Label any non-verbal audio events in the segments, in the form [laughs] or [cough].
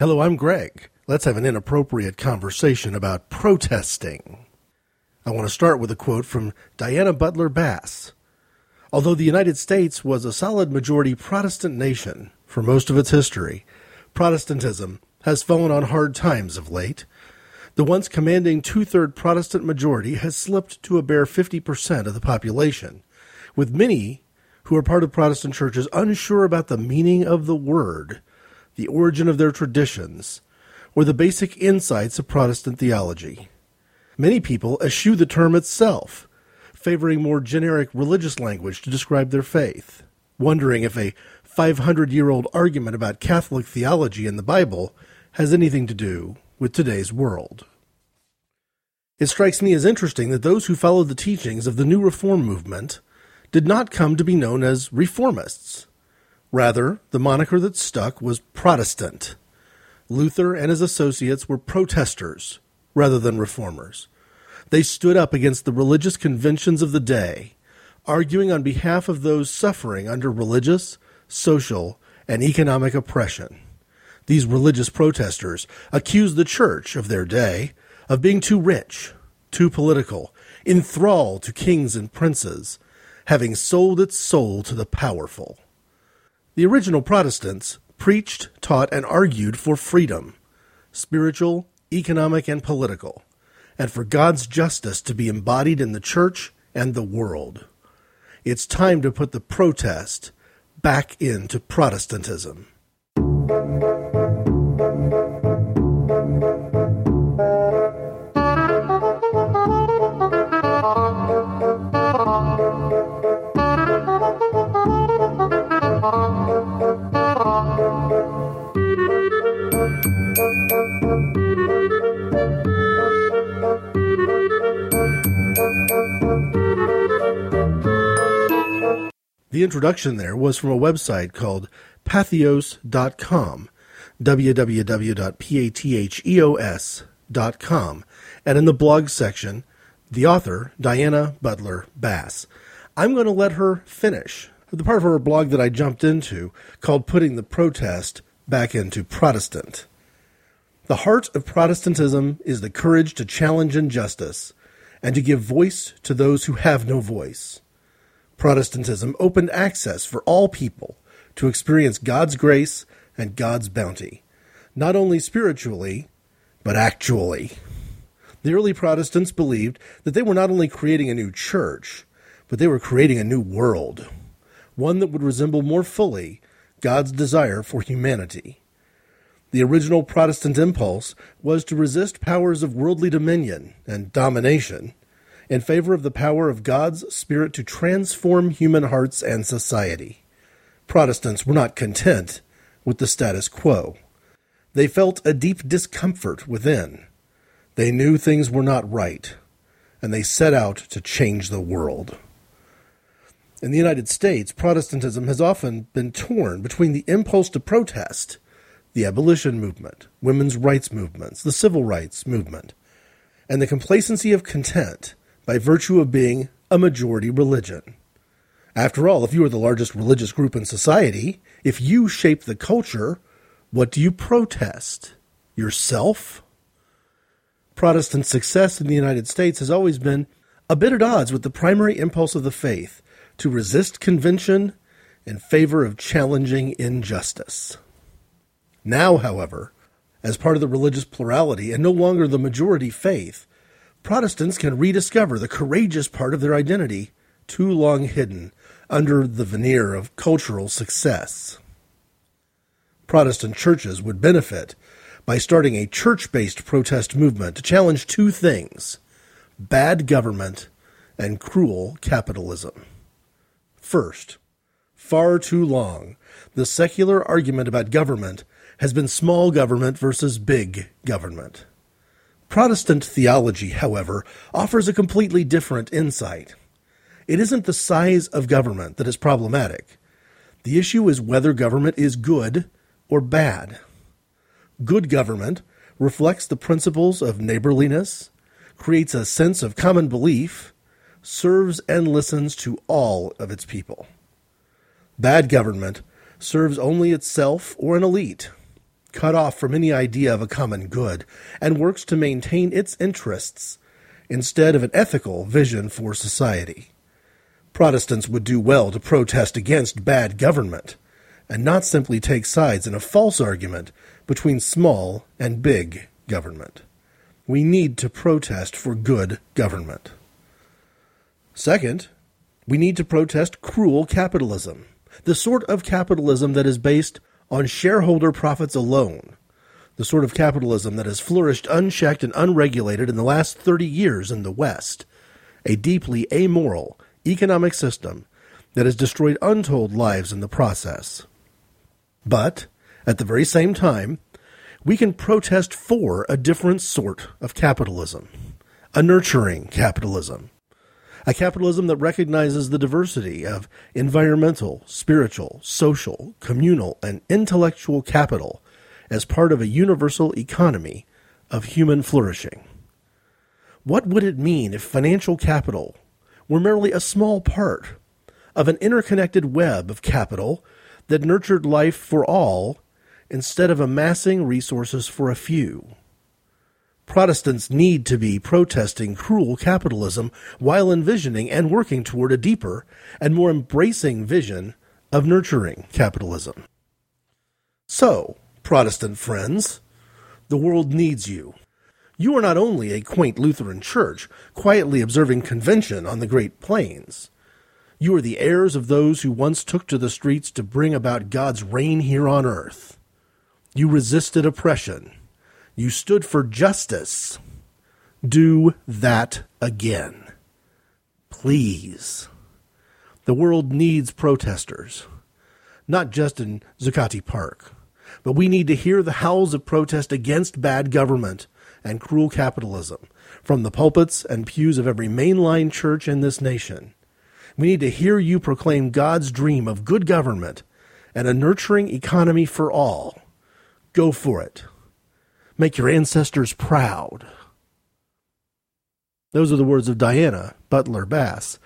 Hello, I'm Greg. Let's have an inappropriate conversation about protesting. I want to start with a quote from Diana Butler Bass. Although the United States was a solid majority Protestant nation for most of its history, Protestantism has fallen on hard times of late. The once commanding two third Protestant majority has slipped to a bare 50% of the population, with many who are part of Protestant churches unsure about the meaning of the word the origin of their traditions, or the basic insights of Protestant theology. Many people eschew the term itself, favoring more generic religious language to describe their faith, wondering if a 500 year old argument about Catholic theology in the Bible has anything to do with today's world. It strikes me as interesting that those who followed the teachings of the New Reform movement did not come to be known as reformists. Rather, the moniker that stuck was Protestant. Luther and his associates were protesters rather than reformers. They stood up against the religious conventions of the day, arguing on behalf of those suffering under religious, social, and economic oppression. These religious protesters accused the church of their day of being too rich, too political, in thrall to kings and princes, having sold its soul to the powerful. The original Protestants preached, taught, and argued for freedom spiritual, economic, and political, and for God's justice to be embodied in the church and the world. It's time to put the protest back into Protestantism. The introduction there was from a website called patheos.com, www.patheos.com, and in the blog section, the author, Diana Butler Bass. I'm going to let her finish the part of her blog that I jumped into called Putting the Protest Back into Protestant. The heart of Protestantism is the courage to challenge injustice and to give voice to those who have no voice. Protestantism opened access for all people to experience God's grace and God's bounty, not only spiritually, but actually. The early Protestants believed that they were not only creating a new church, but they were creating a new world, one that would resemble more fully God's desire for humanity. The original Protestant impulse was to resist powers of worldly dominion and domination in favor of the power of God's Spirit to transform human hearts and society. Protestants were not content with the status quo. They felt a deep discomfort within. They knew things were not right, and they set out to change the world. In the United States, Protestantism has often been torn between the impulse to protest, the abolition movement, women's rights movements, the civil rights movement, and the complacency of content by virtue of being a majority religion. After all, if you are the largest religious group in society, if you shape the culture, what do you protest? Yourself? Protestant success in the United States has always been a bit at odds with the primary impulse of the faith to resist convention in favor of challenging injustice. Now, however, as part of the religious plurality and no longer the majority faith, Protestants can rediscover the courageous part of their identity, too long hidden under the veneer of cultural success. Protestant churches would benefit by starting a church based protest movement to challenge two things bad government and cruel capitalism. First, far too long, the secular argument about government has been small government versus big government. Protestant theology, however, offers a completely different insight. It isn't the size of government that is problematic. The issue is whether government is good or bad. Good government reflects the principles of neighborliness, creates a sense of common belief, serves and listens to all of its people. Bad government serves only itself or an elite. Cut off from any idea of a common good, and works to maintain its interests instead of an ethical vision for society. Protestants would do well to protest against bad government and not simply take sides in a false argument between small and big government. We need to protest for good government. Second, we need to protest cruel capitalism, the sort of capitalism that is based on shareholder profits alone, the sort of capitalism that has flourished unchecked and unregulated in the last 30 years in the West, a deeply amoral economic system that has destroyed untold lives in the process. But, at the very same time, we can protest for a different sort of capitalism, a nurturing capitalism, a capitalism that recognizes the diversity of environmental, spiritual, social, communal, and intellectual capital as part of a universal economy of human flourishing. What would it mean if financial capital were merely a small part of an interconnected web of capital that nurtured life for all instead of amassing resources for a few? Protestants need to be protesting cruel capitalism while envisioning and working toward a deeper and more embracing vision of nurturing capitalism. So, Protestant friends, the world needs you. You are not only a quaint Lutheran church quietly observing convention on the Great Plains. You are the heirs of those who once took to the streets to bring about God's reign here on earth. You resisted oppression you stood for justice. Do that again. Please. The world needs protesters, not just in Zuccotti Park, but we need to hear the howls of protest against bad government and cruel capitalism from the pulpits and pews of every mainline church in this nation. We need to hear you proclaim God's dream of good government and a nurturing economy for all. Go for it. Make your ancestors proud. Those are the words of Diana Butler Bass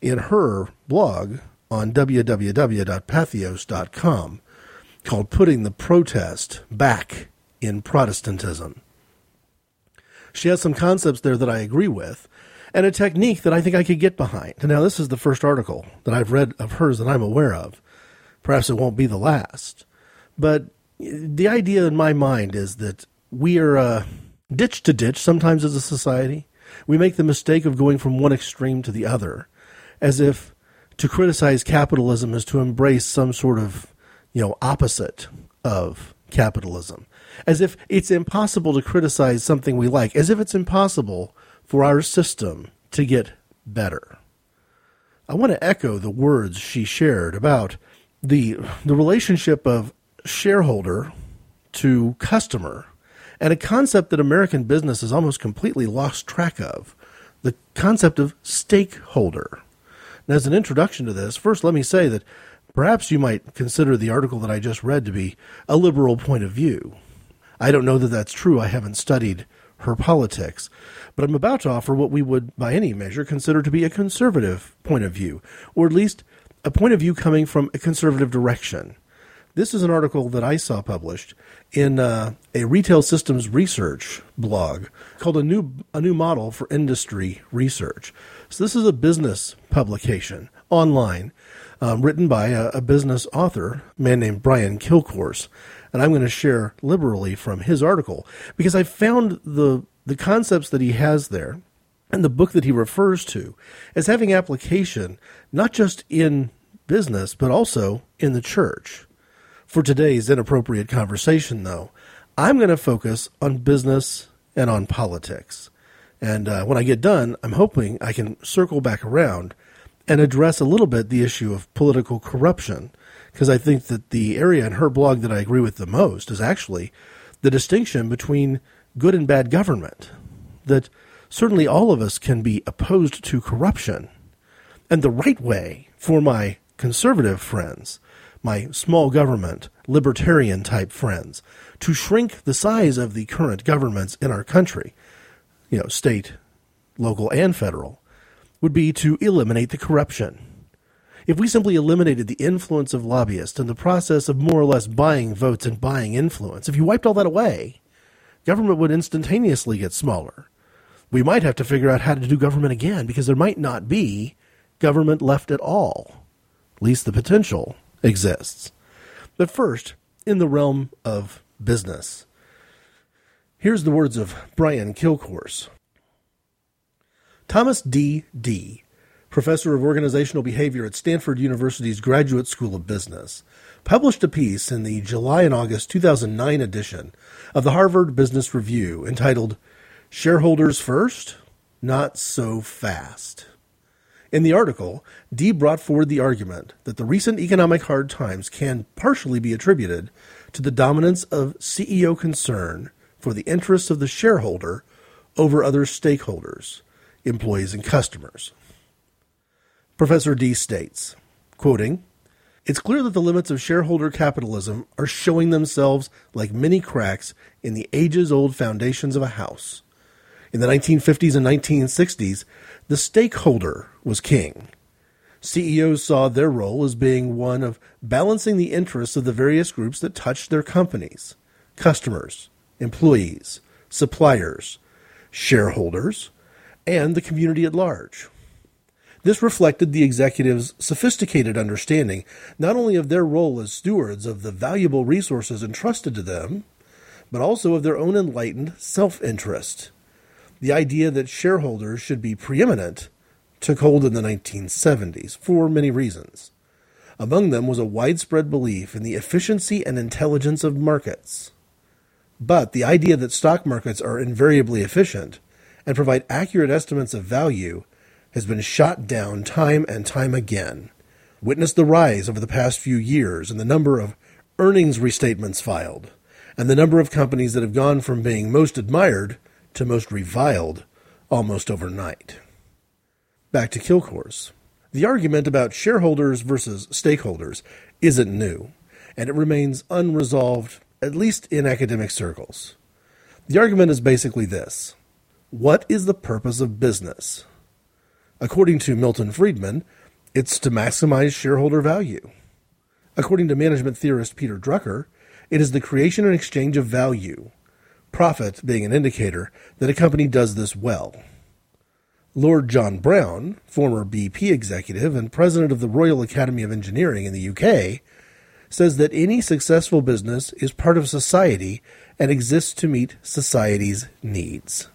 in her blog on www.patheos.com called Putting the Protest Back in Protestantism. She has some concepts there that I agree with and a technique that I think I could get behind. Now, this is the first article that I've read of hers that I'm aware of. Perhaps it won't be the last. But the idea in my mind is that we are uh, ditch to ditch sometimes as a society. We make the mistake of going from one extreme to the other, as if to criticize capitalism is to embrace some sort of, you know, opposite of capitalism. As if it's impossible to criticize something we like, as if it's impossible for our system to get better. I want to echo the words she shared about the the relationship of shareholder to customer and a concept that American business has almost completely lost track of the concept of stakeholder. And as an introduction to this, first let me say that perhaps you might consider the article that I just read to be a liberal point of view. I don't know that that's true. I haven't studied her politics. But I'm about to offer what we would, by any measure, consider to be a conservative point of view, or at least a point of view coming from a conservative direction. This is an article that I saw published in uh, a retail systems research blog called a new a new model for industry research. So this is a business publication online, um, written by a, a, business author, a man named Brian Kilcourse, and I'm going to share liberally from his article because I found the the concepts that he has there and the book that he refers to as having application not just in business but also in the church. For today's inappropriate conversation, though, I'm going to focus on business and on politics. And uh, when I get done, I'm hoping I can circle back around and address a little bit the issue of political corruption, because I think that the area in her blog that I agree with the most is actually the distinction between good and bad government. That certainly all of us can be opposed to corruption. And the right way for my conservative friends my small government, libertarian type friends, to shrink the size of the current governments in our country, you know, state, local, and federal, would be to eliminate the corruption. If we simply eliminated the influence of lobbyists and the process of more or less buying votes and buying influence, if you wiped all that away, government would instantaneously get smaller. We might have to figure out how to do government again because there might not be government left at all. At least the potential exists. But first, in the realm of business, here's the words of Brian Kilcourse. Thomas D. Dee, professor of organizational behavior at Stanford University's Graduate School of Business, published a piece in the July and August 2009 edition of the Harvard Business Review entitled Shareholders First? Not So Fast. In the article, Dee brought forward the argument that the recent economic hard times can partially be attributed to the dominance of CEO concern for the interests of the shareholder over other stakeholders, employees, and customers. Professor Dee states, quoting, It's clear that the limits of shareholder capitalism are showing themselves like many cracks in the ages old foundations of a house. In the 1950s and 1960s, the stakeholder was king. CEOs saw their role as being one of balancing the interests of the various groups that touched their companies customers, employees, suppliers, shareholders, and the community at large. This reflected the executives' sophisticated understanding not only of their role as stewards of the valuable resources entrusted to them, but also of their own enlightened self interest the idea that shareholders should be preeminent took hold in the 1970s for many reasons. Among them was a widespread belief in the efficiency and intelligence of markets. But the idea that stock markets are invariably efficient and provide accurate estimates of value has been shot down time and time again. Witness the rise over the past few years in the number of earnings restatements filed and the number of companies that have gone from being most admired to most reviled almost overnight. Back to Kilcourse. The argument about shareholders versus stakeholders isn't new, and it remains unresolved, at least in academic circles. The argument is basically this What is the purpose of business? According to Milton Friedman, it's to maximize shareholder value. According to management theorist Peter Drucker, it is the creation and exchange of value, profit being an indicator that a company does this well. Lord John Browne, former BP executive and president of the Royal Academy of Engineering in the UK, says that any successful business is part of society and exists to meet society's needs.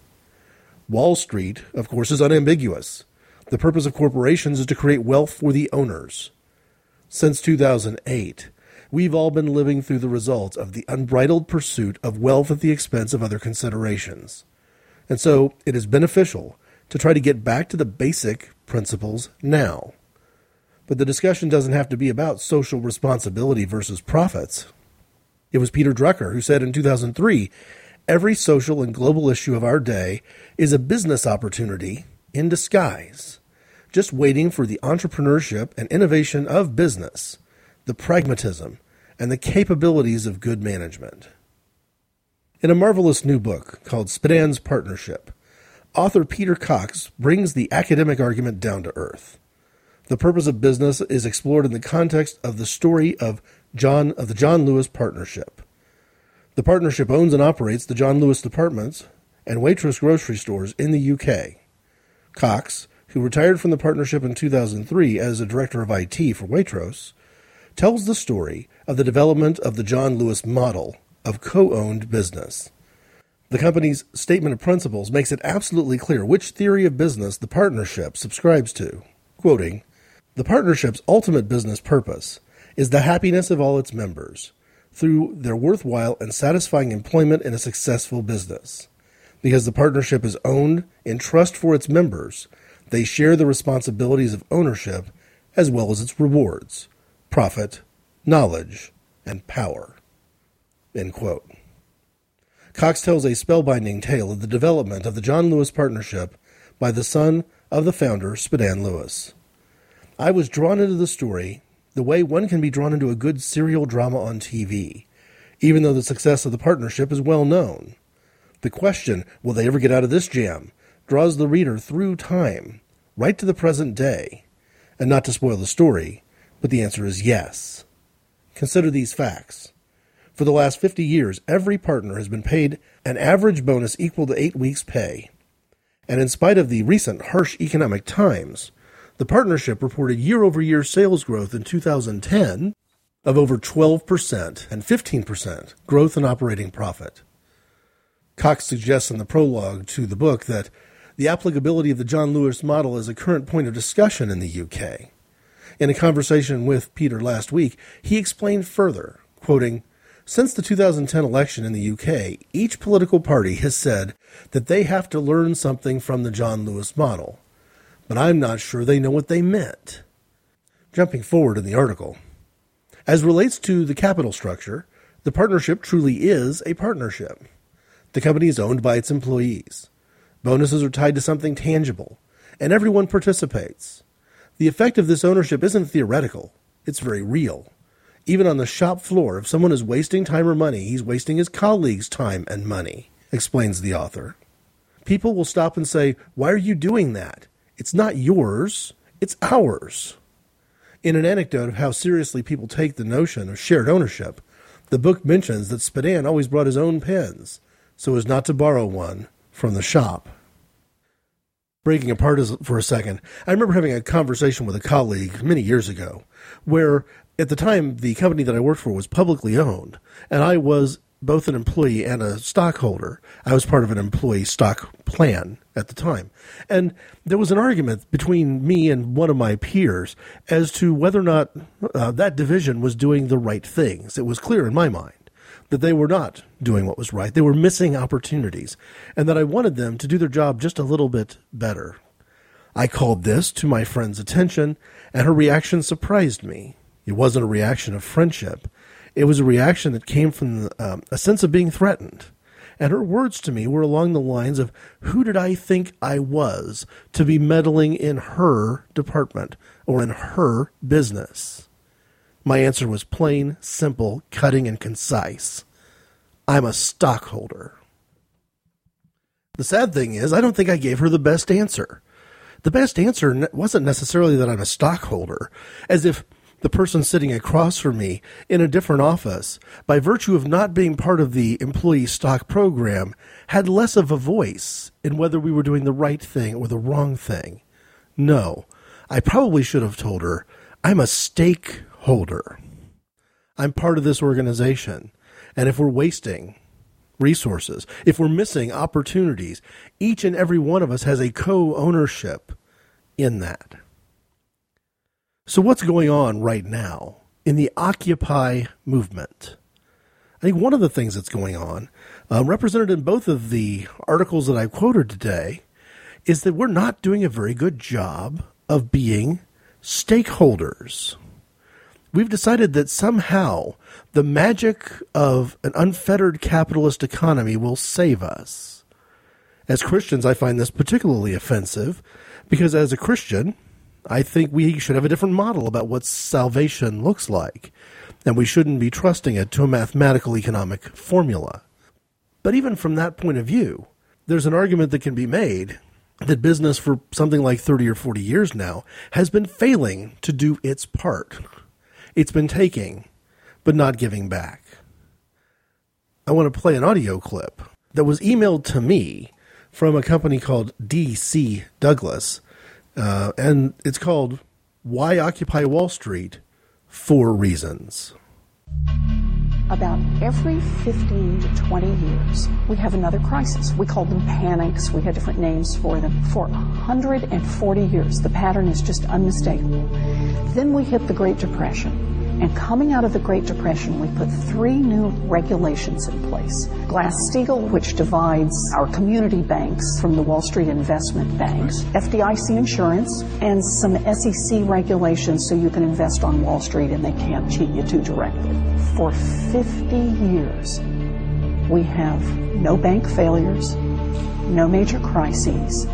Wall Street, of course, is unambiguous. The purpose of corporations is to create wealth for the owners. Since 2008, we've all been living through the results of the unbridled pursuit of wealth at the expense of other considerations. And so it is beneficial to try to get back to the basic principles now. But the discussion doesn't have to be about social responsibility versus profits. It was Peter Drucker who said in 2003 every social and global issue of our day is a business opportunity in disguise, just waiting for the entrepreneurship and innovation of business the pragmatism, and the capabilities of good management. In a marvelous new book called Spedan's Partnership, author Peter Cox brings the academic argument down to earth. The purpose of business is explored in the context of the story of John of the John Lewis Partnership. The partnership owns and operates the John Lewis Departments and Waitrose grocery stores in the UK. Cox, who retired from the partnership in 2003 as a director of IT for Waitrose, tells the story of the development of the John Lewis model of co owned business. The company's statement of principles makes it absolutely clear which theory of business the partnership subscribes to. Quoting, the partnership's ultimate business purpose is the happiness of all its members through their worthwhile and satisfying employment in a successful business. Because the partnership is owned in trust for its members, they share the responsibilities of ownership as well as its rewards profit, knowledge, and power. Cox tells a spellbinding tale of the development of the John Lewis Partnership by the son of the founder, Spedan Lewis. I was drawn into the story the way one can be drawn into a good serial drama on TV, even though the success of the partnership is well known. The question, will they ever get out of this jam, draws the reader through time, right to the present day. And not to spoil the story, But the answer is yes. Consider these facts. For the last 50 years, every partner has been paid an average bonus equal to eight weeks' pay. And in spite of the recent harsh economic times, the partnership reported year over year sales growth in 2010 of over 12% and 15% growth in operating profit. Cox suggests in the prologue to the book that the applicability of the John Lewis model is a current point of discussion in the UK. In a conversation with Peter last week, he explained further, quoting, since the 2010 election in the UK, each political party has said that they have to learn something from the John Lewis model, but I'm not sure they know what they meant. Jumping forward in the article. As relates to the capital structure, the partnership truly is a partnership. The company is owned by its employees. Bonuses are tied to something tangible, and everyone participates. The effect of this ownership isn't theoretical, it's very real. Even on the shop floor, if someone is wasting time or money, he's wasting his colleagues' time and money, explains the author. People will stop and say, Why are you doing that? It's not yours, it's ours. In an anecdote of how seriously people take the notion of shared ownership, the book mentions that Spedan always brought his own pens so as not to borrow one from the shop. Breaking apart for a second, I remember having a conversation with a colleague many years ago where at the time, the company that I worked for was publicly owned, and I was both an employee and a stockholder. I was part of an employee stock plan at the time. And there was an argument between me and one of my peers as to whether or not uh, that division was doing the right things. It was clear in my mind that they were not doing what was right. They were missing opportunities, and that I wanted them to do their job just a little bit better. I called this to my friend's attention, and her reaction surprised me. It wasn't a reaction of friendship. It was a reaction that came from um, a sense of being threatened. And her words to me were along the lines of, Who did I think I was to be meddling in her department or in her business? My answer was plain, simple, cutting, and concise. I'm a stockholder. The sad thing is, I don't think I gave her the best answer. The best answer wasn't necessarily that I'm a stockholder, as if the person sitting across from me in a different office, by virtue of not being part of the employee stock program, had less of a voice in whether we were doing the right thing or the wrong thing. No, I probably should have told her, I'm a stakeholder. I'm part of this organization. And if we're wasting resources, if we're missing opportunities, each and every one of us has a co ownership in that. So, what's going on right now in the Occupy movement? I think one of the things that's going on, uh, represented in both of the articles that I quoted today, is that we're not doing a very good job of being stakeholders. We've decided that somehow the magic of an unfettered capitalist economy will save us. As Christians, I find this particularly offensive because as a Christian, I think we should have a different model about what salvation looks like, and we shouldn't be trusting it to a mathematical economic formula. But even from that point of view, there's an argument that can be made that business for something like 30 or 40 years now has been failing to do its part. It's been taking, but not giving back. I want to play an audio clip that was emailed to me from a company called DC Douglas uh, and it's called Why Occupy Wall Street? Four Reasons. About every 15 to 20 years, we have another crisis. We call them panics. We had different names for them. For 140 years, the pattern is just unmistakable. Then we hit the Great Depression. And coming out of the Great Depression, we put three new regulations in place. Glass-Steagall, which divides our community banks from the Wall Street investment banks, FDIC insurance, and some SEC regulations so you can invest on Wall Street and they can't cheat you too directly. For 50 years, we have no bank failures, no major crises,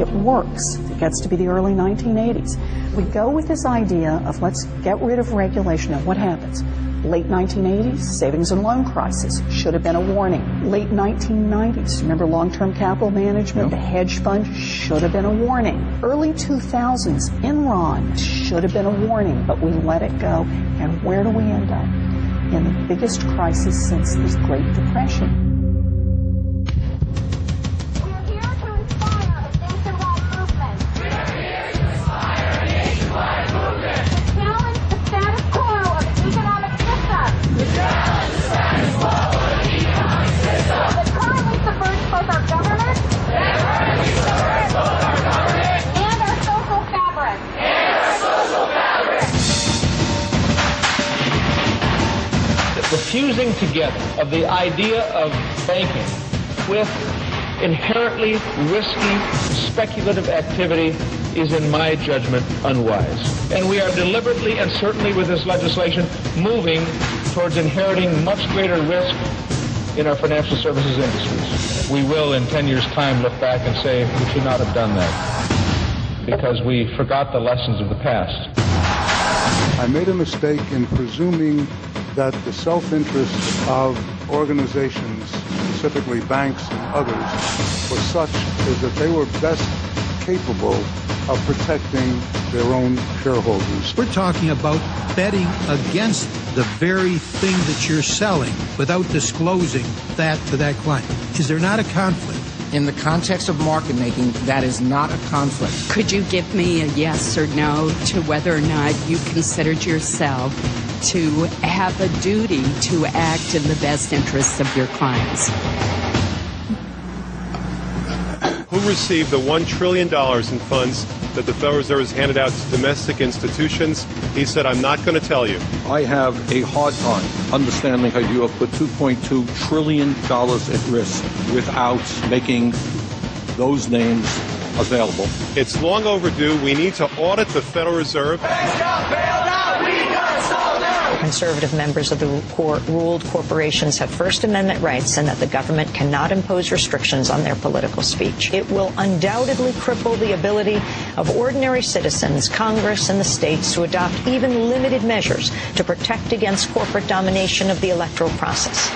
it works. It gets to be the early 1980s. We go with this idea of let's get rid of regulation. And what happens? Late 1980s, savings and loan crisis should have been a warning. Late 1990s, remember long-term capital management, yep. the hedge fund should have been a warning. Early 2000s, Enron should have been a warning, but we let it go. And where do we end up? In the biggest crisis since the Great Depression. Fusing together of the idea of banking with inherently risky speculative activity is, in my judgment, unwise. And we are deliberately and certainly with this legislation moving towards inheriting much greater risk in our financial services industries. We will, in 10 years' time, look back and say we should not have done that because we forgot the lessons of the past. I made a mistake in presuming that the self-interest of organizations, specifically banks and others, was such as that they were best capable of protecting their own shareholders. We're talking about betting against the very thing that you're selling without disclosing that to that client. Is there not a conflict? In the context of market making, that is not a conflict. Could you give me a yes or no to whether or not you considered yourself to have a duty to act in the best interests of your clients. Who received the $1 trillion in funds that the Federal Reserve has handed out to domestic institutions? He said, I'm not going to tell you. I have a hard time understanding how you have put $2.2 trillion at risk without making those names available. It's long overdue. We need to audit the Federal Reserve conservative members of the court ruled corporations have First Amendment rights and that the government cannot impose restrictions on their political speech. It will undoubtedly cripple the ability of ordinary citizens, Congress, and the states to adopt even limited measures to protect against corporate domination of the electoral process.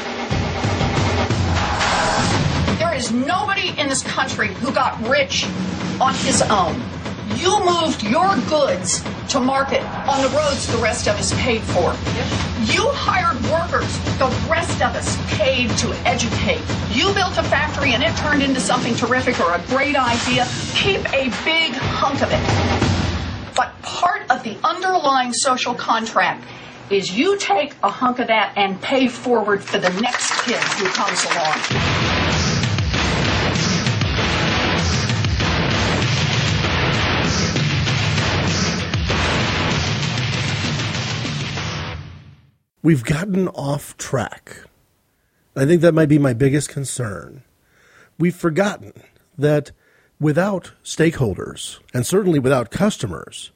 There is nobody in this country who got rich on his own. You moved your goods to market on the roads the rest of us paid for. You hired workers the rest of us paid to educate. You built a factory and it turned into something terrific or a great idea. Keep a big hunk of it. But part of the underlying social contract is you take a hunk of that and pay forward for the next kid who comes along. We've gotten off track. I think that might be my biggest concern. We've forgotten that without stakeholders, and certainly without customers,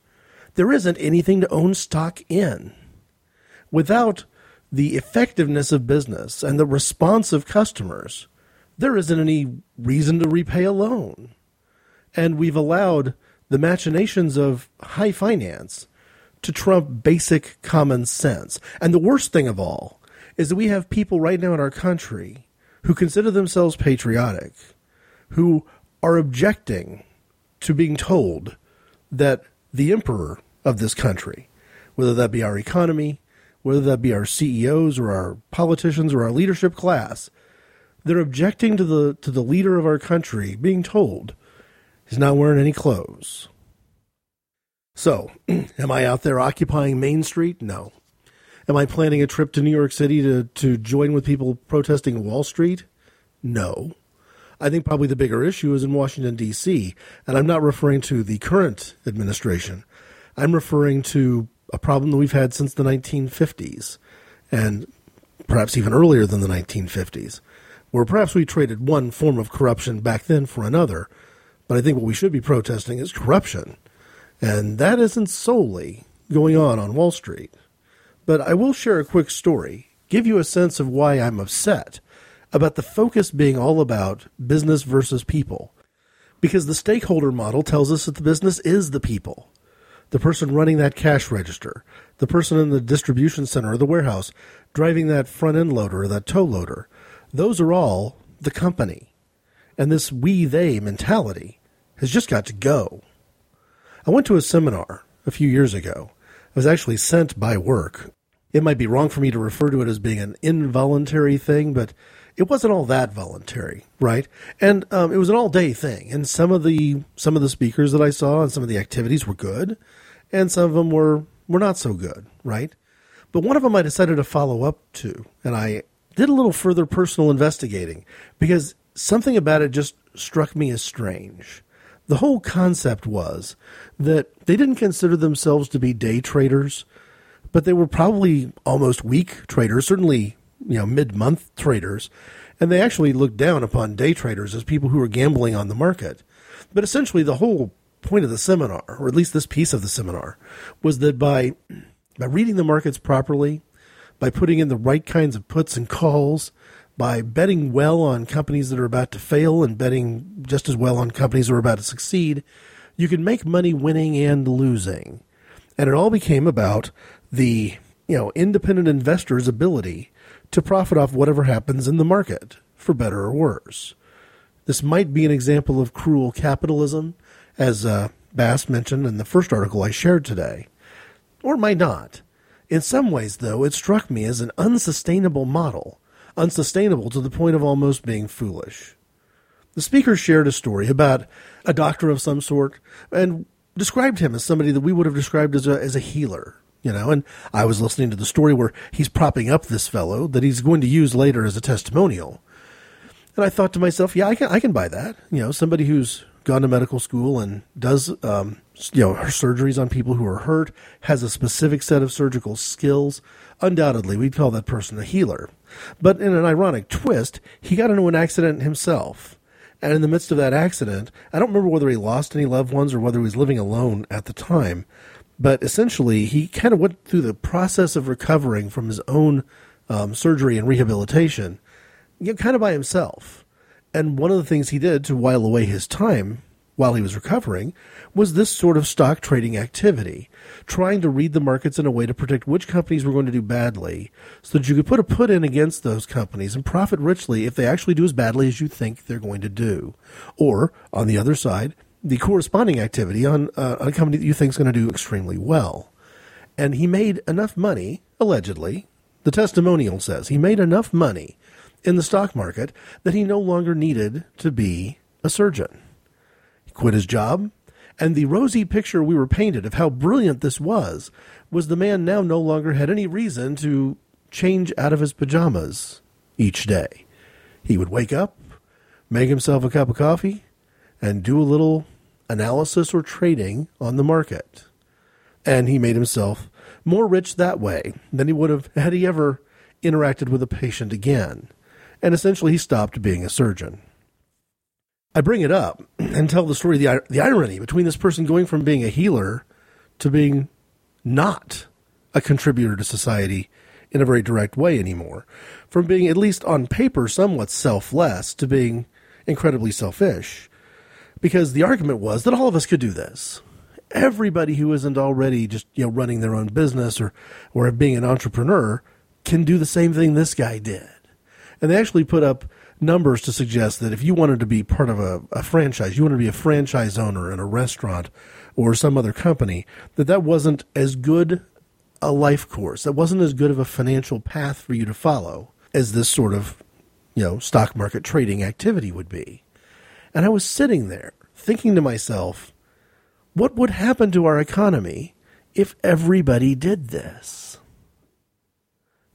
there isn't anything to own stock in. Without the effectiveness of business and the response of customers, there isn't any reason to repay a loan. And we've allowed the machinations of high finance to trump basic common sense. And the worst thing of all is that we have people right now in our country who consider themselves patriotic, who are objecting to being told that the emperor of this country, whether that be our economy, whether that be our CEOs or our politicians or our leadership class, they're objecting to the to the leader of our country being told he's not wearing any clothes. So, [clears throat] am I out there occupying Main Street? No. Am I planning a trip to New York City to, to join with people protesting Wall Street? No. I think probably the bigger issue is in Washington, D.C., and I'm not referring to the current administration. I'm referring to a problem that we've had since the 1950s, and perhaps even earlier than the 1950s, where perhaps we traded one form of corruption back then for another. But I think what we should be protesting is corruption and that isn't solely going on on Wall Street. But I will share a quick story, give you a sense of why I'm upset about the focus being all about business versus people. Because the stakeholder model tells us that the business is the people. the person running that cash register, the person in the distribution center or the warehouse driving that front end loader or that tow loader. Those are all the company. And this we they mentality has just got to go. I went to a seminar a few years ago. I was actually sent by work. It might be wrong for me to refer to it as being an involuntary thing, but it wasn't all that voluntary, right? And um, it was an all day thing. And some of the some of the speakers that I saw and some of the activities were good, and some of them were were not so good, right? But one of them I decided to follow up to, and I did a little further personal investigating because something about it just struck me as strange. The whole concept was that they didn't consider themselves to be day traders, but they were probably almost week traders, certainly, you know, mid-month traders, and they actually looked down upon day traders as people who were gambling on the market. But essentially the whole point of the seminar, or at least this piece of the seminar, was that by by reading the markets properly, by putting in the right kinds of puts and calls, by betting well on companies that are about to fail and betting just as well on companies that are about to succeed, you can make money winning and losing. And it all became about the, you know, independent investor's ability to profit off whatever happens in the market, for better or worse. This might be an example of cruel capitalism, as uh, Bass mentioned in the first article I shared today, or it might not. In some ways, though, it struck me as an unsustainable model unsustainable to the point of almost being foolish. The speaker shared a story about a doctor of some sort and described him as somebody that we would have described as a, as a healer, you know, and I was listening to the story where he's propping up this fellow that he's going to use later as a testimonial. And I thought to myself, yeah, I can, I can buy that. You know, somebody who's gone to medical school and does, um, you know, surgeries on people who are hurt, has a specific set of surgical skills. Undoubtedly, we'd call that person a healer. But in an ironic twist, he got into an accident himself. And in the midst of that accident, I don't remember whether he lost any loved ones or whether he was living alone at the time. But essentially, he kind of went through the process of recovering from his own um, surgery and rehabilitation, you know, kind of by himself. And one of the things he did to while away his time while he was recovering was this sort of stock trading activity, trying to read the markets in a way to predict which companies were going to do badly so that you could put a put in against those companies and profit richly if they actually do as badly as you think they're going to do. Or, on the other side, the corresponding activity on, uh, a company that you think is going to do extremely well. And he made enough money, allegedly, the testimonial says he made enough money in the stock market that he no longer needed to be a surgeon quit his job, and the rosy picture we were painted of how brilliant this was was the man now no longer had any reason to change out of his pajamas each day. He would wake up, make himself a cup of coffee, and do a little analysis or trading on the market. And he made himself more rich that way than he would have had he ever interacted with a patient again. And essentially, he stopped being a surgeon. I bring it up and tell the story, the, the irony between this person going from being a healer to being not a contributor to society in a very direct way anymore. From being, at least on paper, somewhat selfless to being incredibly selfish. Because the argument was that all of us could do this. Everybody who isn't already just, you know, running their own business or, or being an entrepreneur can do the same thing this guy did. And they actually put up numbers to suggest that if you wanted to be part of a, a franchise, you wanted to be a franchise owner in a restaurant or some other company, that that wasn't as good a life course. That wasn't as good of a financial path for you to follow as this sort of, you know, stock market trading activity would be. And I was sitting there thinking to myself, what would happen to our economy if everybody did this?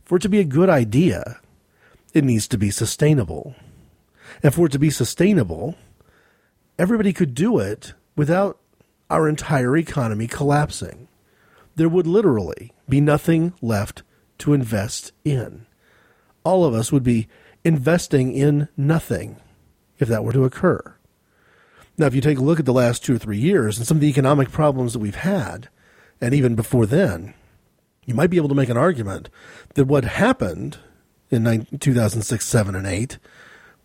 For it to be a good idea, it needs to be sustainable. And for it to be sustainable, everybody could do it without our entire economy collapsing. There would literally be nothing left to invest in. All of us would be investing in nothing if that were to occur. Now, if you take a look at the last two or three years and some of the economic problems that we've had, and even before then, you might be able to make an argument that what happened in 2006, 7, and 8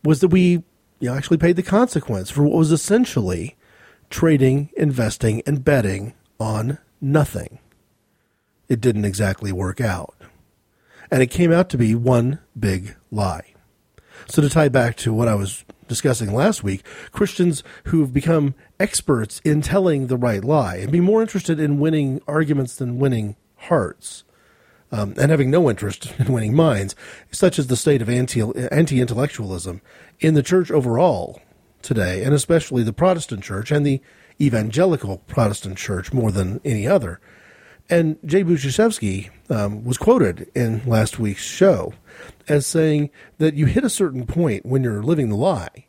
was that we you know, actually paid the consequence for what was essentially trading, investing, and betting on nothing. It didn't exactly work out. And it came out to be one big lie. So, to tie back to what I was discussing last week, Christians who've become experts in telling the right lie and be more interested in winning arguments than winning hearts. Um, and having no interest [laughs] in winning minds, such as the state of anti intellectualism in the church overall today, and especially the Protestant church and the evangelical Protestant church more than any other. And Jay Budziszewski um, was quoted in last week's show as saying that you hit a certain point when you're living the lie,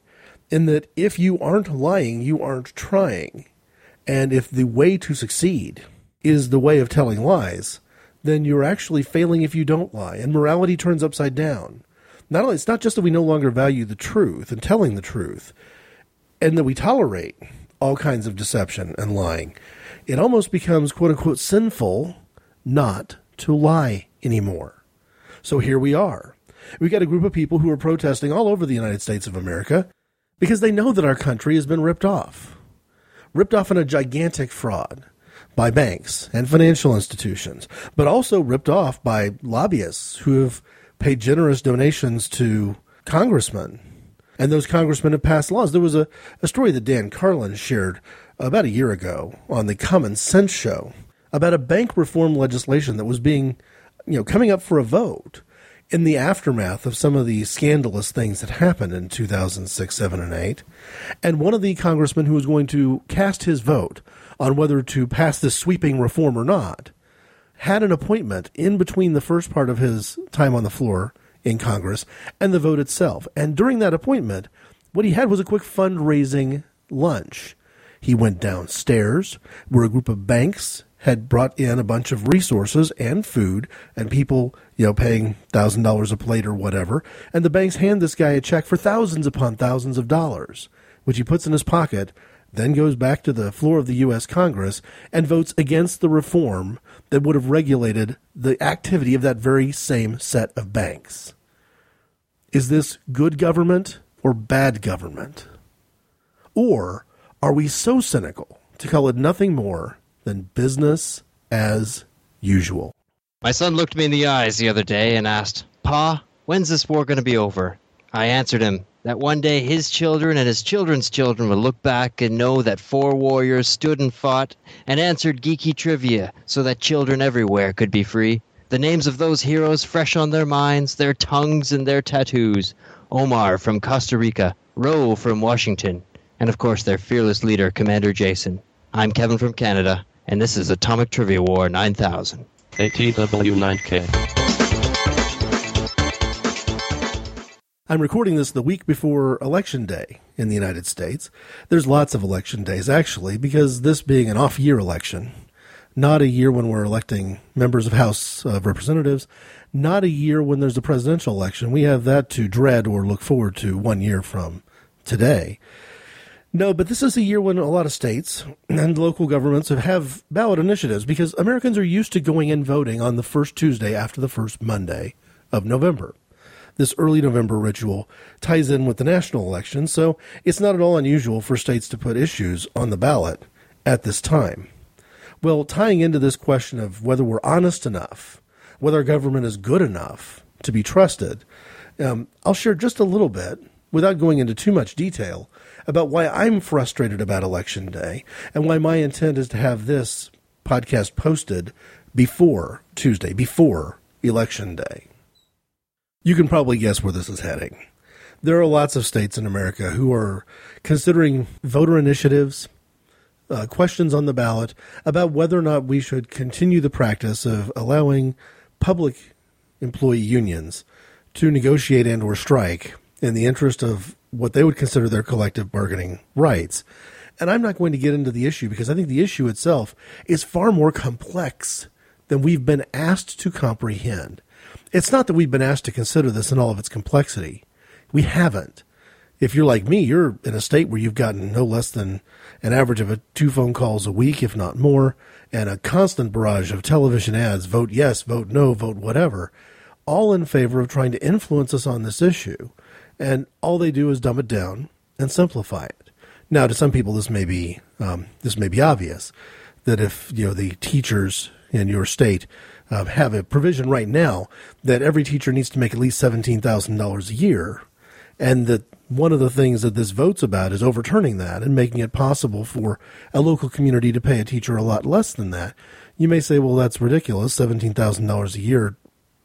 in that if you aren't lying, you aren't trying. And if the way to succeed is the way of telling lies, then you're actually failing if you don't lie, and morality turns upside down. Not only it's not just that we no longer value the truth and telling the truth, and that we tolerate all kinds of deception and lying. It almost becomes quote unquote sinful not to lie anymore. So here we are. We've got a group of people who are protesting all over the United States of America because they know that our country has been ripped off. Ripped off in a gigantic fraud by banks and financial institutions, but also ripped off by lobbyists who have paid generous donations to congressmen. And those congressmen have passed laws. There was a, a story that Dan Carlin shared about a year ago on the Common Sense Show about a bank reform legislation that was being, you know, coming up for a vote in the aftermath of some of the scandalous things that happened in 2006, 7, and 8. And one of the congressmen who was going to cast his vote on whether to pass this sweeping reform or not had an appointment in between the first part of his time on the floor in Congress and the vote itself. And during that appointment, what he had was a quick fundraising lunch. He went downstairs where a group of banks had brought in a bunch of resources and food and people, you know, paying thousand dollars a plate or whatever. And the banks hand this guy a check for thousands upon thousands of dollars, which he puts in his pocket, then goes back to the floor of the U.S. Congress and votes against the reform that would have regulated the activity of that very same set of banks. Is this good government or bad government? Or are we so cynical to call it nothing more than business as usual. My son looked me in the eyes the other day and asked, Pa, when's this war going to be over? I answered him that one day his children and his children's children would look back and know that four warriors stood and fought and answered geeky trivia so that children everywhere could be free. The names of those heroes fresh on their minds, their tongues and their tattoos. Omar from Costa Rica, Roe from Washington, and of course their fearless leader, Commander Jason. I'm Kevin from Canada, and this is Atomic Trivia War 9000. ATW9K. I'm recording this the week before Election Day in the United States. There's lots of election days, actually, because this being an off year election, not a year when we're electing members of House of Representatives, not a year when there's a presidential election. We have that to dread or look forward to one year from today. No, but this is a year when a lot of states and local governments have, ballot initiatives because Americans are used to going and voting on the first Tuesday after the first Monday of November. This early November ritual ties in with the national election, so it's not at all unusual for states to put issues on the ballot at this time. Well, tying into this question of whether we're honest enough, whether our government is good enough to be trusted, um, I'll share just a little bit, without going into too much detail, about why I'm frustrated about Election Day and why my intent is to have this podcast posted before Tuesday, before Election Day. You can probably guess where this is heading. There are lots of states in America who are considering voter initiatives, uh, questions on the ballot about whether or not we should continue the practice of allowing public employee unions to negotiate and or strike in the interest of what they would consider their collective bargaining rights. And I'm not going to get into the issue because I think the issue itself is far more complex than we've been asked to comprehend. It's not that we've been asked to consider this in all of its complexity. We haven't. If you're like me, you're in a state where you've gotten no less than an average of a two phone calls a week, if not more, and a constant barrage of television ads vote yes, vote no, vote whatever, all in favor of trying to influence us on this issue and all they do is dumb it down and simplify it. Now, to some people, this may be um, this may be obvious that if you know the teachers in your state uh, have a provision right now that every teacher needs to make at least seventeen thousand dollars a year, and that one of the things that this vote's about is overturning that and making it possible for a local community to pay a teacher a lot less than that. You may say, well, that's ridiculous. Seventeen thousand dollars a year,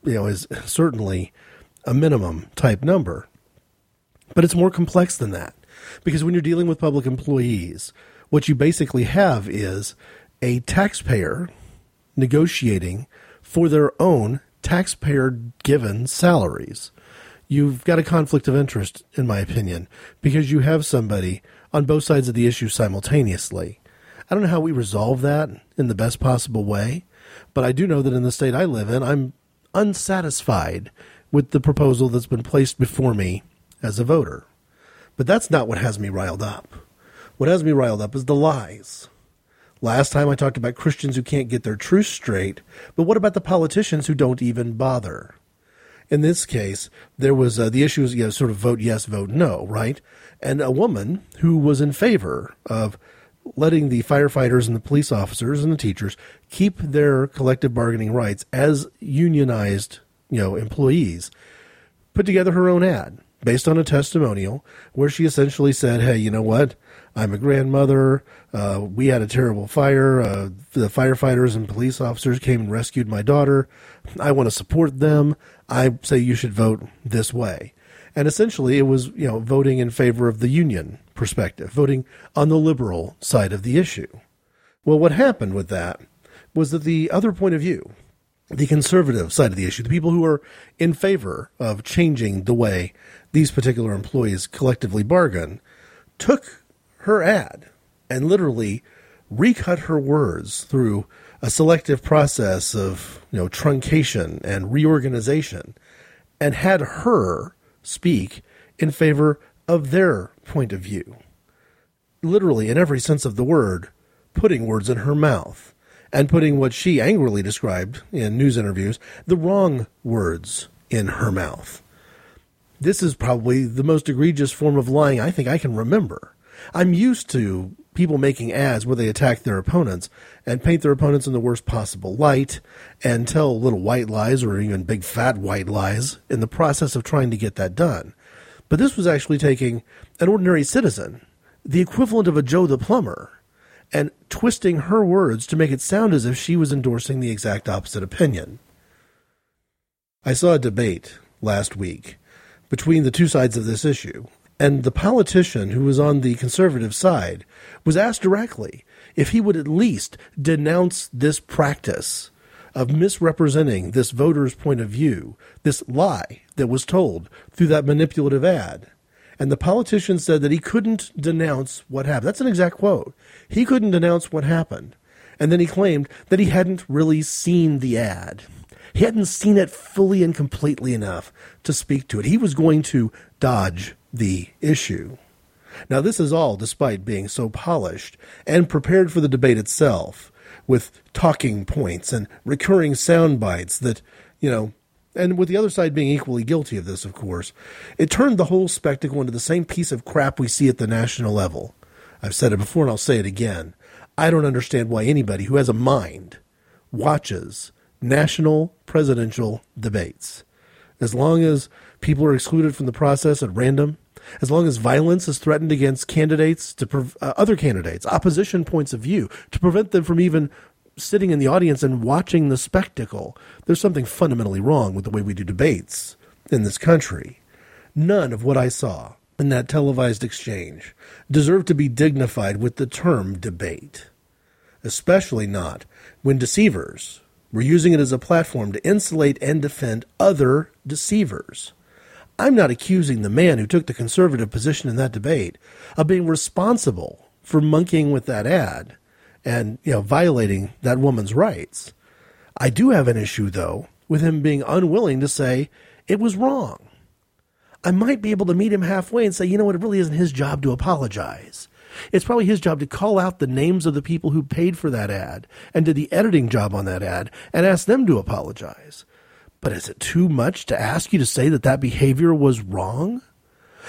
you know, is certainly a minimum type number. But it's more complex than that. Because when you're dealing with public employees, what you basically have is a taxpayer negotiating for their own taxpayer given salaries. You've got a conflict of interest, in my opinion, because you have somebody on both sides of the issue simultaneously. I don't know how we resolve that in the best possible way, but I do know that in the state I live in, I'm unsatisfied with the proposal that's been placed before me as a voter. But that's not what has me riled up. What has me riled up is the lies. Last time I talked about Christians who can't get their truth straight, but what about the politicians who don't even bother? In this case, there was uh, the issue was you know, sort of vote yes, vote no, right? And a woman who was in favor of letting the firefighters and the police officers and the teachers keep their collective bargaining rights as unionized, you know, employees, put together her own ad based on a testimonial where she essentially said, "Hey, you know what? I'm a grandmother. Uh, we had a terrible fire. Uh, the firefighters and police officers came and rescued my daughter. I want to support them. I say you should vote this way." And essentially, it was you know voting in favor of the union perspective, voting on the liberal side of the issue. Well, what happened with that was that the other point of view, the conservative side of the issue, the people who are in favor of changing the way these particular employees collectively bargain, took her ad and literally recut her words through a selective process of you know truncation and reorganization and had her speak in favor of their point of view. Literally, in every sense of the word, putting words in her mouth and putting what she angrily described in news interviews, the wrong words in her mouth. This is probably the most egregious form of lying I think I can remember. I'm used to people making ads where they attack their opponents and paint their opponents in the worst possible light and tell little white lies or even big fat white lies in the process of trying to get that done. But this was actually taking an ordinary citizen, the equivalent of a Joe the plumber, and twisting her words to make it sound as if she was endorsing the exact opposite opinion. I saw a debate last week between the two sides of this issue, and the politician who was on the conservative side was asked directly if he would at least denounce this practice of misrepresenting this voter's point of view, this lie that was told through that manipulative ad. And the politician said that he couldn't denounce what happened. That's an exact quote. He couldn't denounce what happened. And then he claimed that he hadn't really seen the ad. He hadn't seen it fully and completely enough to speak to it. He was going to dodge the issue. Now, this is all despite being so polished and prepared for the debate itself with talking points and recurring sound bites that, you know, and with the other side being equally guilty of this, of course, it turned the whole spectacle into the same piece of crap we see at the national level. I've said it before and I'll say it again. I don't understand why anybody who has a mind watches national presidential debates. As long as people are excluded from the process at random, as long as violence is threatened against candidates to pre- uh, other candidates, opposition points of view, to prevent them from even sitting in the audience and watching the spectacle, there's something fundamentally wrong with the way we do debates in this country. None of what I saw in that televised exchange deserved to be dignified with the term debate, especially not when deceivers were using it as a platform to insulate and defend other deceivers. I'm not accusing the man who took the conservative position in that debate of being responsible for monkeying with that ad and you know violating that woman's rights. I do have an issue though with him being unwilling to say it was wrong. I might be able to meet him halfway and say, you know what, it really isn't his job to apologize. It's probably his job to call out the names of the people who paid for that ad and did the editing job on that ad and ask them to apologize. But is it too much to ask you to say that that behavior was wrong?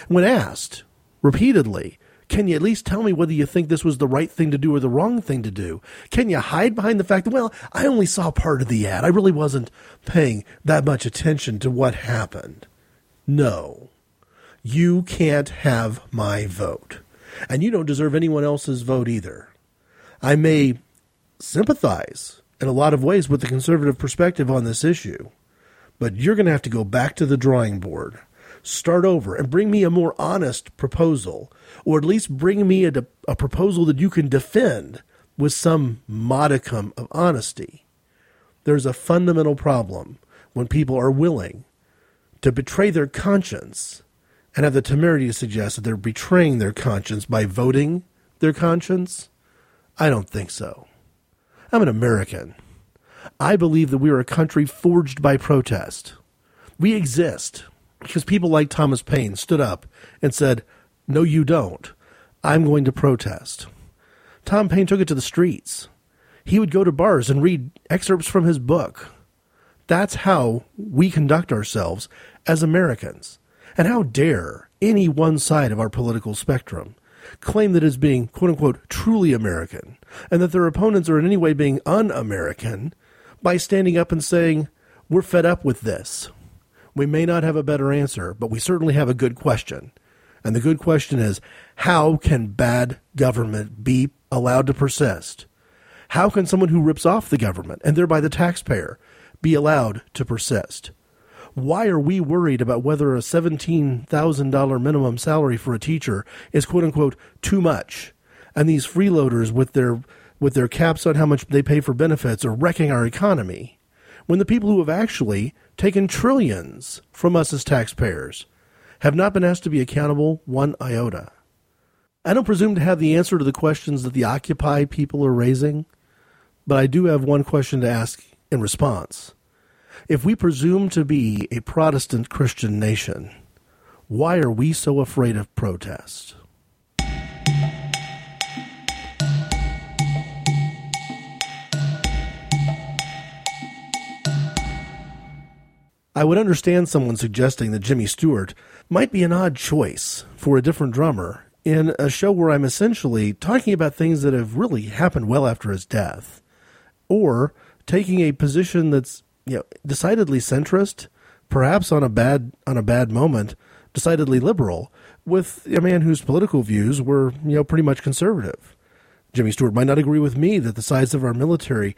When asked repeatedly, Can you at least tell me whether you think this was the right thing to do or the wrong thing to do? Can you hide behind the fact that, well, I only saw part of the ad. I really wasn't paying that much attention to what happened. No. You can't have my vote. And you don't deserve anyone else's vote either. I may sympathize in a lot of ways with the conservative perspective on this issue, but you're going to have to go back to the drawing board, start over, and bring me a more honest proposal, or at least bring me a, a proposal that you can defend with some modicum of honesty. There's a fundamental problem when people are willing to betray their conscience and have the temerity to suggest that they're betraying their conscience by voting their conscience? I don't think so. I'm an American. I believe that we are a country forged by protest. We exist because people like Thomas Paine stood up and said, No, you don't. I'm going to protest. Tom Paine took it to the streets. He would go to bars and read excerpts from his book. That's how we conduct ourselves as Americans. And how dare any one side of our political spectrum claim that as being quote unquote truly American and that their opponents are in any way being un American by standing up and saying, We're fed up with this. We may not have a better answer, but we certainly have a good question. And the good question is how can bad government be allowed to persist? How can someone who rips off the government and thereby the taxpayer be allowed to persist? Why are we worried about whether a $17,000 minimum salary for a teacher is quote unquote too much? And these freeloaders with their with their caps on how much they pay for benefits are wrecking our economy. When the people who have actually taken trillions from us as taxpayers have not been asked to be accountable one iota. I don't presume to have the answer to the questions that the Occupy people are raising, but I do have one question to ask in response. If we presume to be a Protestant Christian nation, why are we so afraid of protest? I would understand someone suggesting that Jimmy Stewart might be an odd choice for a different drummer in a show where I'm essentially talking about things that have really happened well after his death, or taking a position that's you know, decidedly centrist, perhaps on a bad on a bad moment, decidedly liberal, with a man whose political views were you know pretty much conservative. Jimmy Stewart might not agree with me that the size of our military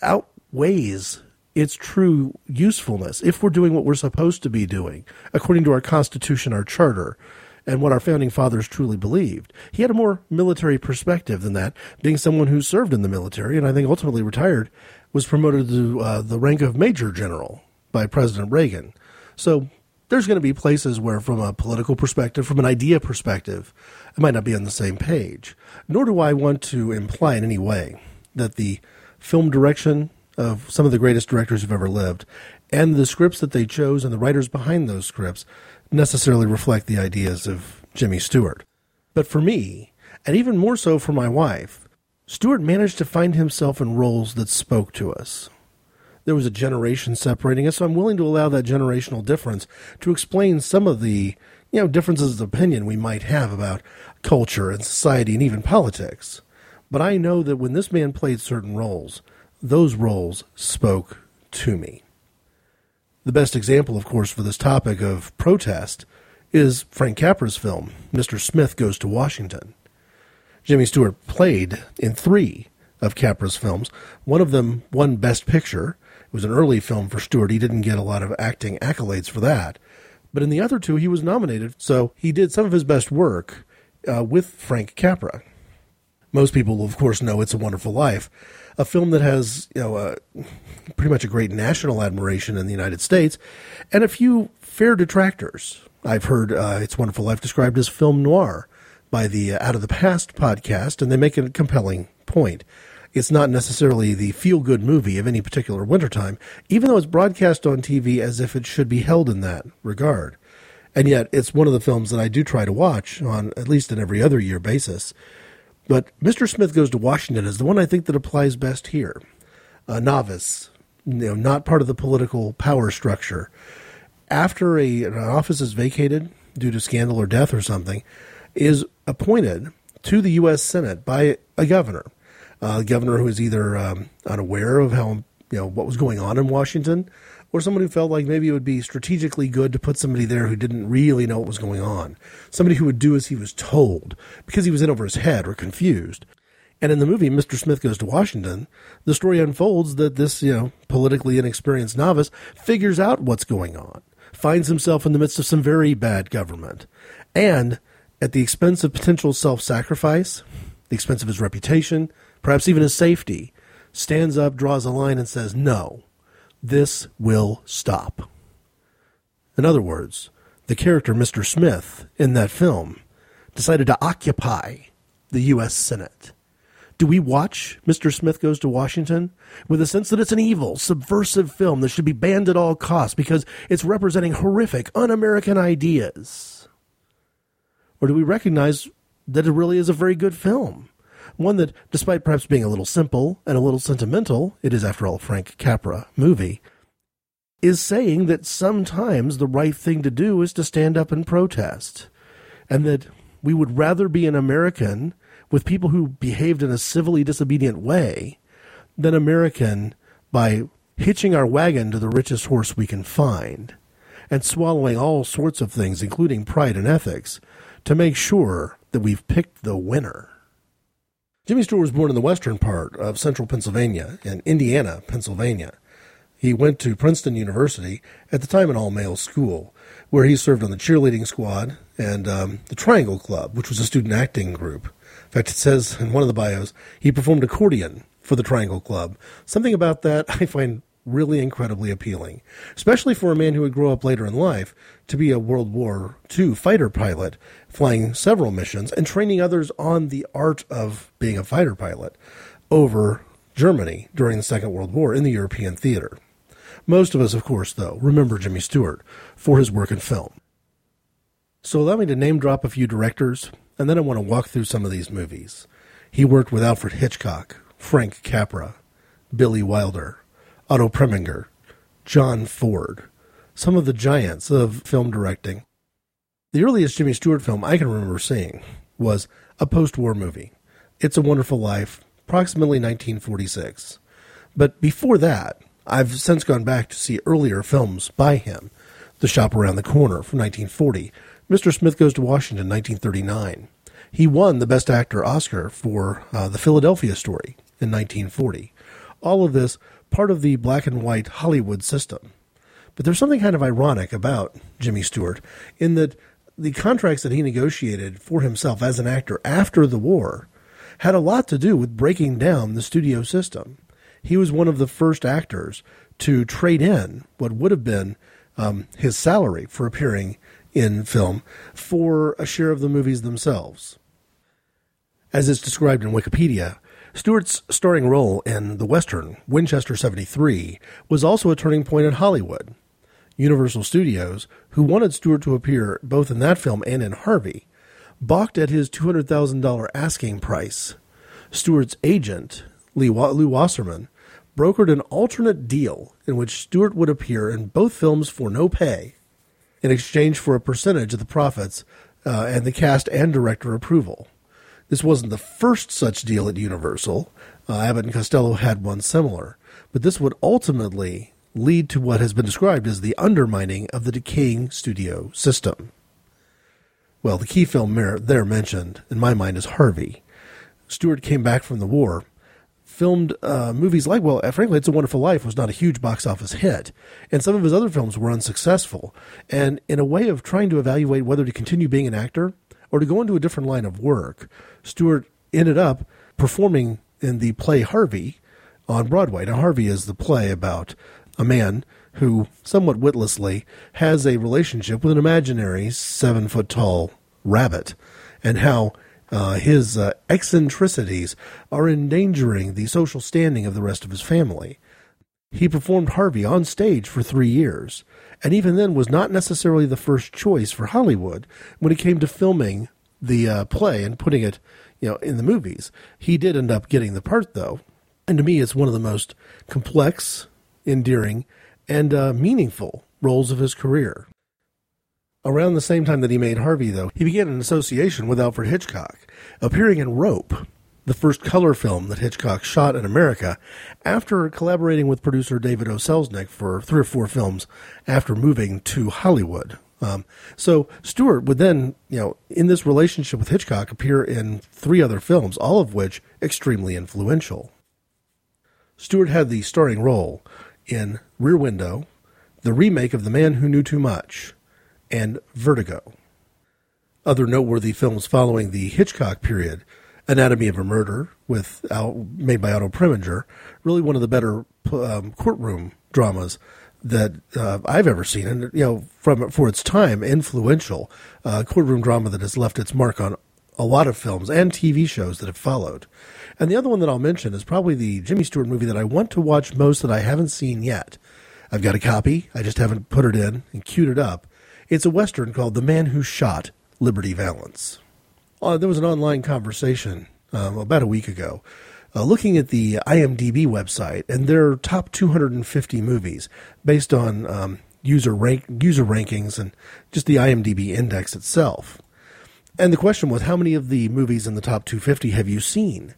outweighs its true usefulness if we're doing what we're supposed to be doing according to our Constitution, our Charter, and what our founding fathers truly believed. He had a more military perspective than that, being someone who served in the military and I think ultimately retired was promoted to uh, the rank of major general by President Reagan. So there's going to be places where, from a political perspective, from an idea perspective, I might not be on the same page. Nor do I want to imply in any way that the film direction of some of the greatest directors who've ever lived and the scripts that they chose and the writers behind those scripts necessarily reflect the ideas of Jimmy Stewart. But for me, and even more so for my wife, Stewart managed to find himself in roles that spoke to us. There was a generation separating us, so I'm willing to allow that generational difference to explain some of the you know differences of opinion we might have about culture and society and even politics. But I know that when this man played certain roles, those roles spoke to me. The best example, of course, for this topic of protest is Frank Capra's film, Mr. Smith Goes to Washington. Jimmy Stewart played in three of Capra's films. One of them won Best Picture. It was an early film for Stewart. He didn't get a lot of acting accolades for that. But in the other two, he was nominated. So he did some of his best work uh, with Frank Capra. Most people, of course, know It's a Wonderful Life, a film that has, you know, pretty much a great national admiration in the United States, and a few fair detractors. I've heard uh, It's Wonderful Life described as film noir by the uh, Out of the Past podcast, and they make a compelling point. It's not necessarily the feel good movie of any particular wintertime, even though it's broadcast on TV as if it should be held in that regard. And yet, it's one of the films that I do try to watch on at least an every other year basis. But Mr. Smith Goes to Washington is the one I think that applies best here. A novice, you know, not part of the political power structure. After a, an office is vacated due to scandal or death or something, is appointed to the U.S. Senate by a governor, a governor who is either um, unaware of how you know what was going on in Washington, or someone who felt like maybe it would be strategically good to put somebody there who didn't really know what was going on, somebody who would do as he was told because he was in over his head or confused. And in the movie, Mr. Smith Goes to Washington, the story unfolds that this, you know, politically inexperienced novice figures out what's going on, finds himself in the midst of some very bad government, and at the expense of potential self sacrifice, the expense of his reputation, perhaps even his safety, stands up, draws a line, and says, No, this will stop. In other words, the character Mr. Smith in that film decided to occupy the U.S. Senate. Do we watch Mr. Smith Goes to Washington with a sense that it's an evil, subversive film that should be banned at all costs because it's representing horrific, un American ideas? Or do we recognize that it really is a very good film? One that, despite perhaps being a little simple and a little sentimental, it is, after all, Frank Capra movie, is saying that sometimes the right thing to do is to stand up and protest. And that we would rather be an American with people who behaved in a civilly disobedient way than American by hitching our wagon to the richest horse we can find and swallowing all sorts of things, including pride and ethics, to make sure that we've picked the winner. Jimmy Stewart was born in the western part of central Pennsylvania, in Indiana, Pennsylvania. He went to Princeton University, at the time an all male school, where he served on the cheerleading squad and um, the Triangle Club, which was a student acting group. In fact, it says in one of the bios, he performed accordion for the Triangle Club. Something about that [laughs] I find really incredibly appealing, especially for a man who would grow up later in life to be a World War II fighter pilot, flying several missions and training others on the art of being a fighter pilot over Germany during the Second World War in the European theater. Most of us, of course, though, remember Jimmy Stewart for his work in film. So allow me to name drop a few directors, and then I want to walk through some of these movies. He worked with Alfred Hitchcock, Frank Capra, Billy Wilder, Otto Preminger, John Ford, some of the giants of film directing. The earliest Jimmy Stewart film I can remember seeing was a post war movie. It's a Wonderful Life, approximately 1946. But before that, I've since gone back to see earlier films by him. The Shop Around the Corner from 1940, Mr. Smith Goes to Washington, 1939. He won the Best Actor Oscar for uh, The Philadelphia Story in 1940. All of this part of the black and white Hollywood system. But there's something kind of ironic about Jimmy Stewart in that the contracts that he negotiated for himself as an actor after the war had a lot to do with breaking down the studio system. He was one of the first actors to trade in what would have been um, his salary for appearing in film for a share of the movies themselves. As is described in Wikipedia, Stewart's starring role in the Western Winchester 73 was also a turning point in Hollywood. Universal Studios, who wanted Stewart to appear both in that film and in Harvey, balked at his $200,000 asking price. Stewart's agent, Lee Lew Wasserman, brokered an alternate deal in which Stewart would appear in both films for no pay in exchange for a percentage of the profits uh, and the cast and director approval. This wasn't the first such deal at Universal. Uh, Abbott and Costello had one similar, but this would ultimately lead to what has been described as the undermining of the decaying studio system. Well, the key film there mentioned, in my mind, is Harvey. Stewart came back from the war filmed uh, movies like, well, frankly, It's a Wonderful Life was not a huge box office hit. And some of his other films were unsuccessful. And in a way of trying to evaluate whether to continue being an actor or to go into a different line of work, Stewart ended up performing in the play Harvey on Broadway. Now, Harvey is the play about a man who, somewhat witlessly, has a relationship with an imaginary seven foot tall rabbit, and how uh, his uh, eccentricities are endangering the social standing of the rest of his family. He performed Harvey on stage for three years, and even then was not necessarily the first choice for Hollywood when it came to filming the uh, play and putting it, you know, in the movies. He did end up getting the part, though, and to me, it's one of the most complex, endearing, and uh, meaningful roles of his career. Around the same time that he made Harvey, though, he began an association with Alfred Hitchcock, appearing in Rope, the first color film that Hitchcock shot in America after collaborating with producer David O. Selznick for three or four films after moving to Hollywood. Um, so Stewart would then, you know, in this relationship with Hitchcock, appear in three other films, all of which extremely influential. Stewart had the starring role in Rear Window, the remake of The Man Who Knew Too Much, and Vertigo. Other noteworthy films following the Hitchcock period Anatomy of a Murder, with made by Otto Preminger, really one of the better um, courtroom dramas that uh, I've ever seen, and you know, from for its time, influential uh, courtroom drama that has left its mark on a lot of films and TV shows that have followed. And the other one that I'll mention is probably the Jimmy Stewart movie that I want to watch most that I haven't seen yet. I've got a copy, I just haven't put it in and queued it up. It's a western called The Man Who Shot Liberty Valance. Uh, there was an online conversation um, about a week ago uh, looking at the IMDb website and their top 250 movies based on um, user rank user rankings and just the IMDb index itself. And the question was, how many of the movies in the top 250 have you seen?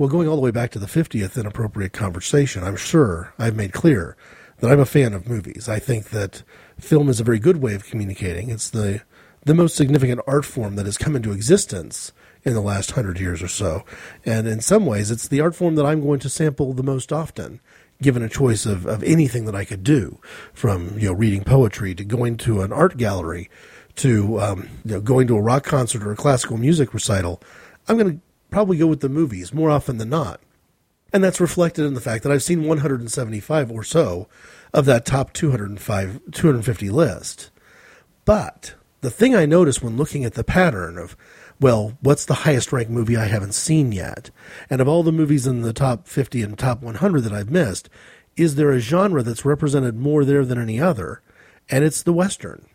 Well, going all the way back to the 50th inappropriate conversation, I'm sure I've made clear that I'm a fan of movies. I think that film is a very good way of communicating. It's the the most significant art form that has come into existence in the last hundred years or so. And in some ways, it's the art form that I'm going to sample the most often, given a choice of, of anything that I could do, from you know reading poetry to going to an art gallery to um, you know, going to a rock concert or a classical music recital. I'm going to probably go with the movies more often than not. And that's reflected in the fact that I've seen 175 or so of that top 205, 250 list. But the thing I noticed when looking at the pattern of, well, what's the highest ranked movie I haven't seen yet? And of all the movies in the top 50 and top 100 that I've missed, is there a genre that's represented more there than any other? And it's the Western.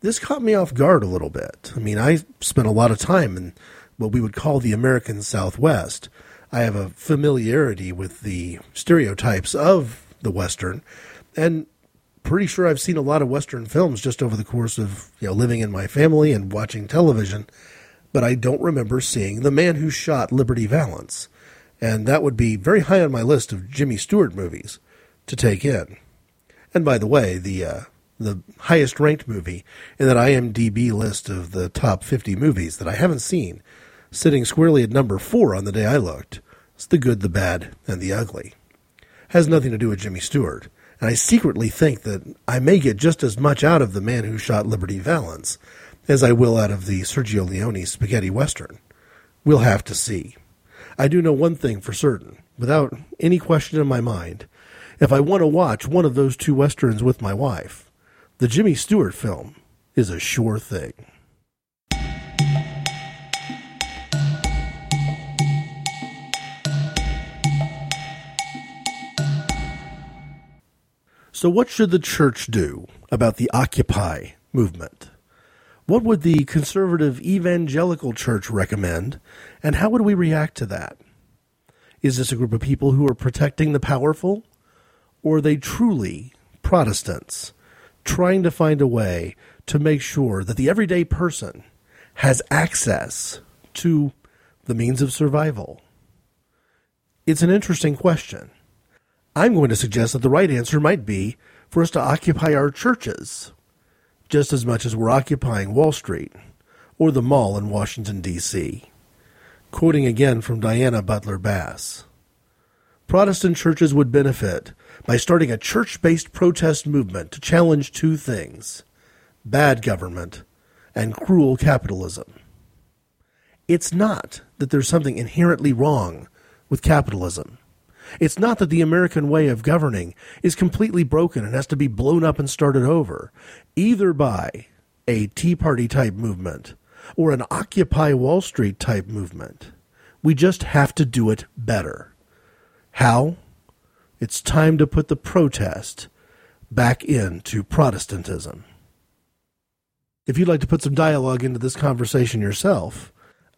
This caught me off guard a little bit. I mean, I spent a lot of time in what we would call the American Southwest. I have a familiarity with the stereotypes of the Western. And pretty sure I've seen a lot of Western films just over the course of you know living in my family and watching television, but I don't remember seeing The Man Who Shot Liberty Valance, and that would be very high on my list of Jimmy Stewart movies to take in. And by the way, the uh, the highest ranked movie in that IMDb list of the top 50 movies that I haven't seen, sitting squarely at number four on the day I looked, is The Good, the Bad, and the Ugly. Has nothing to do with Jimmy Stewart and I secretly think that I may get just as much out of the man who shot Liberty Valance as I will out of the Sergio Leone spaghetti western. We'll have to see. I do know one thing for certain, without any question in my mind. If I want to watch one of those two westerns with my wife, the Jimmy Stewart film is a sure thing. So, what should the church do about the Occupy movement? What would the conservative evangelical church recommend, and how would we react to that? Is this a group of people who are protecting the powerful, or are they truly Protestants trying to find a way to make sure that the everyday person has access to the means of survival? It's an interesting question. I'm going to suggest that the right answer might be for us to occupy our churches just as much as we're occupying Wall Street or the mall in Washington, D.C. Quoting again from Diana Butler Bass Protestant churches would benefit by starting a church based protest movement to challenge two things bad government and cruel capitalism. It's not that there's something inherently wrong with capitalism. It's not that the American way of governing is completely broken and has to be blown up and started over, either by a Tea Party type movement or an Occupy Wall Street type movement. We just have to do it better. How? It's time to put the protest back into Protestantism. If you'd like to put some dialogue into this conversation yourself,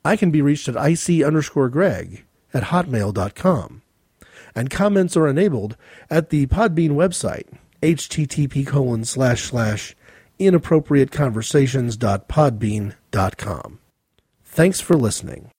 I can be reached at ic underscore greg at hotmail.com and comments are enabled at the Podbean website, http colon slash slash inappropriateconversations.podbean.com. Thanks for listening.